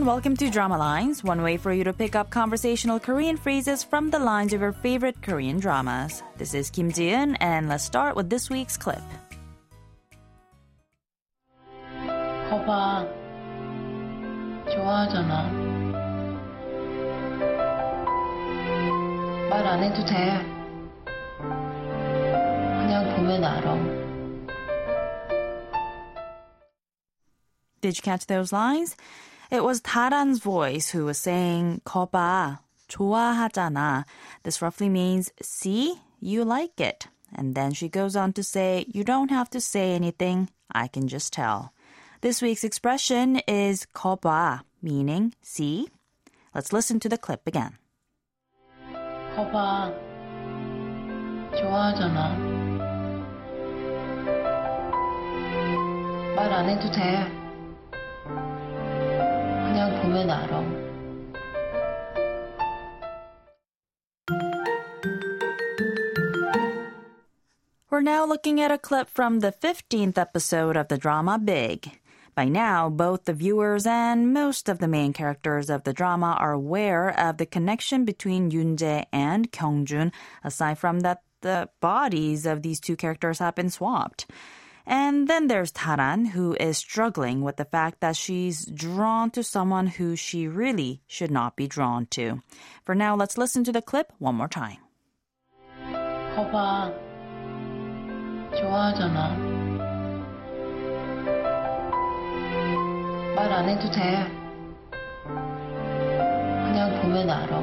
everyone. Welcome to Drama Lines, one way for you to pick up conversational Korean phrases from the lines of your favorite Korean dramas. This is Kim Ji-eun, and let's start with this week's clip. 거봐. 좋아하잖아. 말 안 해도 돼. 그냥 보면 알아. Did you catch those lines? It was Taran's voice who was saying, 거봐, 좋아하잖아. This roughly means, see, you like it. And then she goes on to say, you don't have to say anything, I can just tell. This week's expression is 거봐, meaning see. Let's listen to the clip again. 거봐. 좋아하잖아. 말 안 해도 돼. We're now looking at a clip from the 15th episode of the drama Big. By now, both the viewers and most of the main characters of the drama are aware of the connection between Yunjae and Kyungjun, aside from that the bodies of these two characters have been swapped. And then there's Taran, who is struggling with the fact that she's drawn to someone who she really should not be drawn to. For now, let's listen to the clip one more time. 거봐. 좋아하잖아. 말 안 해도 돼. 그냥 보면 알아.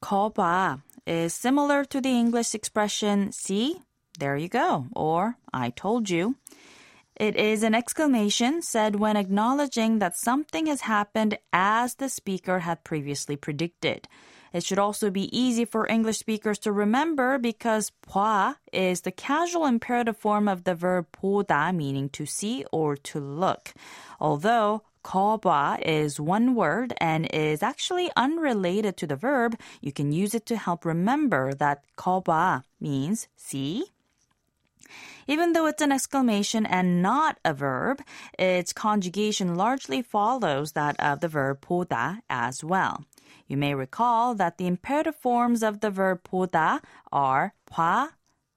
거봐 is similar to the English expression, see, there you go, or I told you. It is an exclamation said when acknowledging that something has happened as the speaker had previously predicted. It should also be easy for English speakers to remember because "봐" is the casual imperative form of the verb 보다 meaning to see or to look. Although 거봐 is one word and is actually unrelated to the verb, you can use it to help remember that 거봐 means see. Even though it's an exclamation and not a verb, its conjugation largely follows that of the verb 보다 as well. You may recall that the imperative forms of the verb 보다 are 봐,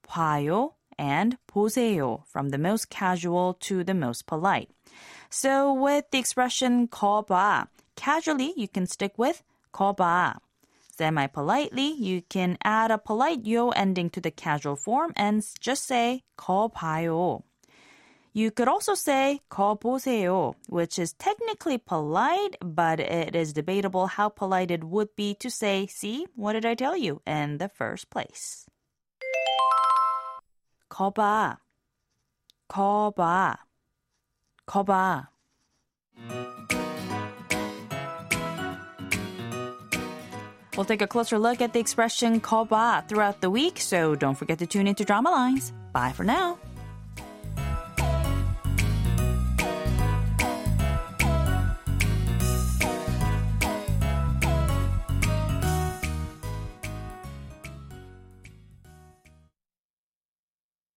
봐요, and 보세요, from the most casual to the most polite. So with the expression 거봐, casually you can stick with 거봐. Semi-politely, you can add a polite yo ending to the casual form and just say 거봐요. You could also say 거보세요, which is technically polite, but it is debatable how polite it would be to say, see, what did I tell you in the first place? 거봐, 거봐, 거봐. We'll take a closer look at the expression 거봐 throughout the week, so don't forget to tune into Drama Lines. Bye for now.